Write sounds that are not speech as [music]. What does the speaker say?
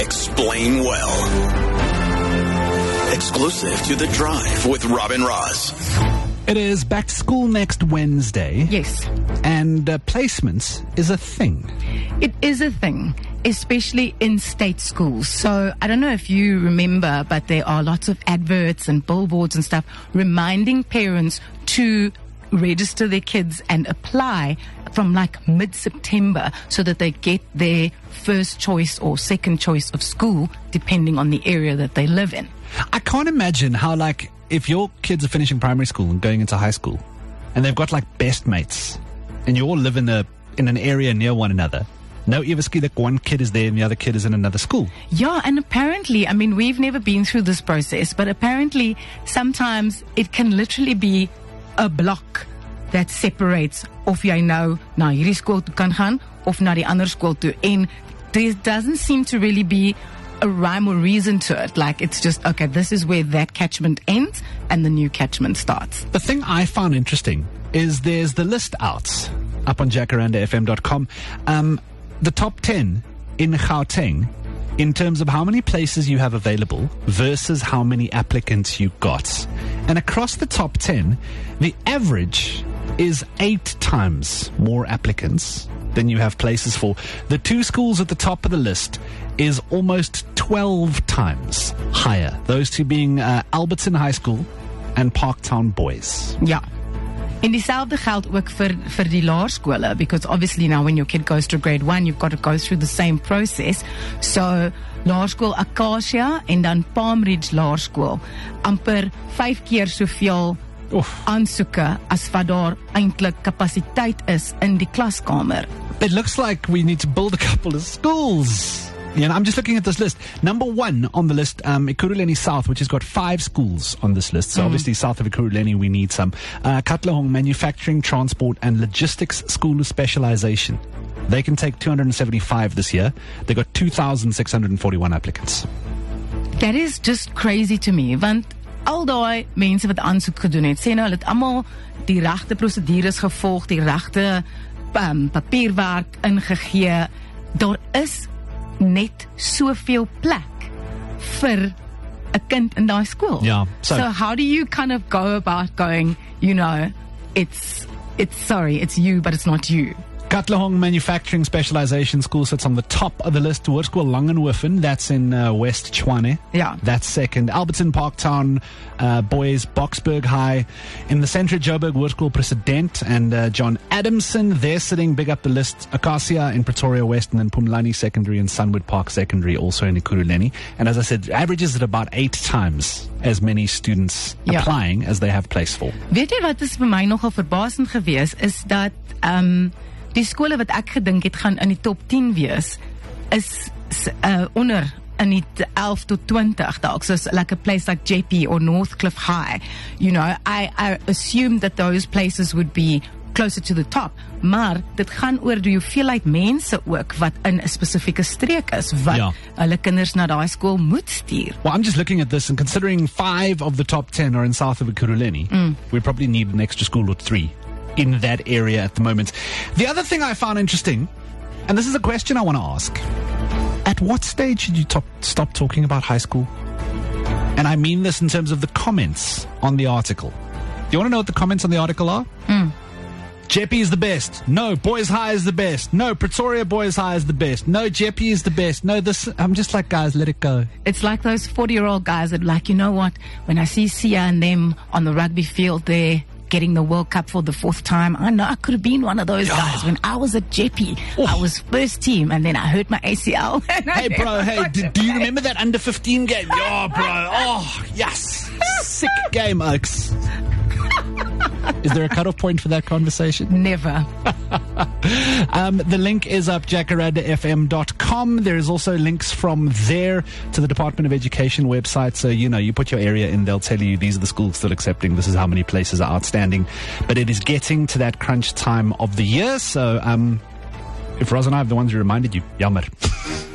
Explain well. Exclusive to The Drive with Rob and Roz. It is back to school next Wednesday. Yes, And uh, placements is a thing. it is a thing, especially in state schools. So I don't know if you remember, but there are lots of adverts and billboards and stuff reminding parents to register their kids and apply from like mid September so that they get their first choice or second choice of school depending on the area that they live in. I can't imagine how, like, if your kids are finishing primary school and going into high school, and they've got like best mates, and you all live in a in an area near one another. No, ever ski like one kid is there and the other kid is in another school. Yeah, and apparently, I mean, we've never been through this process, but apparently, sometimes it can literally be a block that separates of jy nou na hierdie skool toe kan gaan of na die ander skool toe. En there doesn't seem to really be a rhyme or reason to it. Like it's just okay, this is where that catchment ends and the new catchment starts. The thing I found interesting is there's the list out up on jacarandafm.com. Um, the top 10 in Gauteng in terms of how many places you have available versus how many applicants you got. And across the top 10, the average is eight times more applicants than you have places for. The two schools at the top of the list is almost 12 times higher. Those two being uh, Alberton High School and Parktown Boys. Ja. En dieselfde geld ook vir vir die laerskole because obviously now when your kid goes to grade 1 you've got to go through the same process. So laerskool Acacia en dan Palm Ridge Laerskool amper 5 keer soveel Oef. aansoeke as wat daar eintlik kapasiteit is in die klaskamer. It looks like we need to build a couple of schools. Yeah, and I'm just looking at this list. Number one on the list, um, Ekurhuleni South, which has got five schools on this list. So obviously south of Ekurhuleni, we need some. Uh, Katlehong Manufacturing, Transport and Logistics School of Specialization. They can take 275 this year. They got 2,641 applicants. That is just crazy to me want al daai mense wat aansoek gedoen het, sê nou hulle het almal die regte prosedures gevolg, die regte um, papierwerk ingegee. Daar is net soveel plek vir 'n kind in daai skool. Ja, so- so how do you kind of go about going, you know, it's it's sorry, it's you but it's not you. Katlehong Manufacturing Specialization School sits on the top of the list. Hoërskool Langenhoven, that's in uh, West Tshwane. Yeah. That's second. Alberton Parktown uh, Boys, Boksburg High. In the center, Joburg Hoërskool President and uh, John Adamson. They're sitting big up the list. Acacia in Pretoria West and then Phumlani Secondary and Sunward Park Secondary also in Ekurhuleni. And as I said, averages at about eight times as many students Yeah. applying as they have place for. Weet jy wat is vir my nogal verbasend gewees is dat um, die skole wat ek gedink het gaan in die top 10 wees is uh, onder in die t- 11 tot 20 dalk so like a place like JP or Northcliffe High. You know I I assumed that those places would be closer to the top maar dit gaan oor die hoeveelheid mense ook wat in 'n spesifieke streek is wat Ja. hulle kinders na daai skool moet stuur. Well, I'm just looking at this and considering five of the top 10 are in south of Ekurhuleni, we probably need an extra school or three in that area at the moment. The other thing I found interesting, and this is a question I want to ask at what stage should you top, stop talking about high school? And I mean this in terms of the comments on the article. Do you want to know what the comments on the article are? Hmm. Jeppy is the best. No, Boys High is the best. No, Pretoria Boys High is the best. No, Jeppy is the best. No, this. I'm just like, guys, let it go. It's like those 40 year old guys that, like, you know what? When I see Siya and them on the rugby field there getting the World Cup for the fourth time, I know I could have been one of those guys. When I was at Jeppy, I was first team and then I hurt my ACL. [laughs] Hey, bro, hey, do, do you remember that under 15 game? Yeah, bro. Oh, yes. [laughs] Sick game, Oaks. Is there a cutoff point for that conversation? Never. [laughs] Um, the link is up jacarandafm.com. There is also links from there to the Department of Education website. So, you know, you put your area in, they'll tell you these are the schools still accepting, this is how many places are outstanding. But it is getting to that crunch time of the year. So, um, if Roz and I are the ones who reminded you, yammer. [laughs]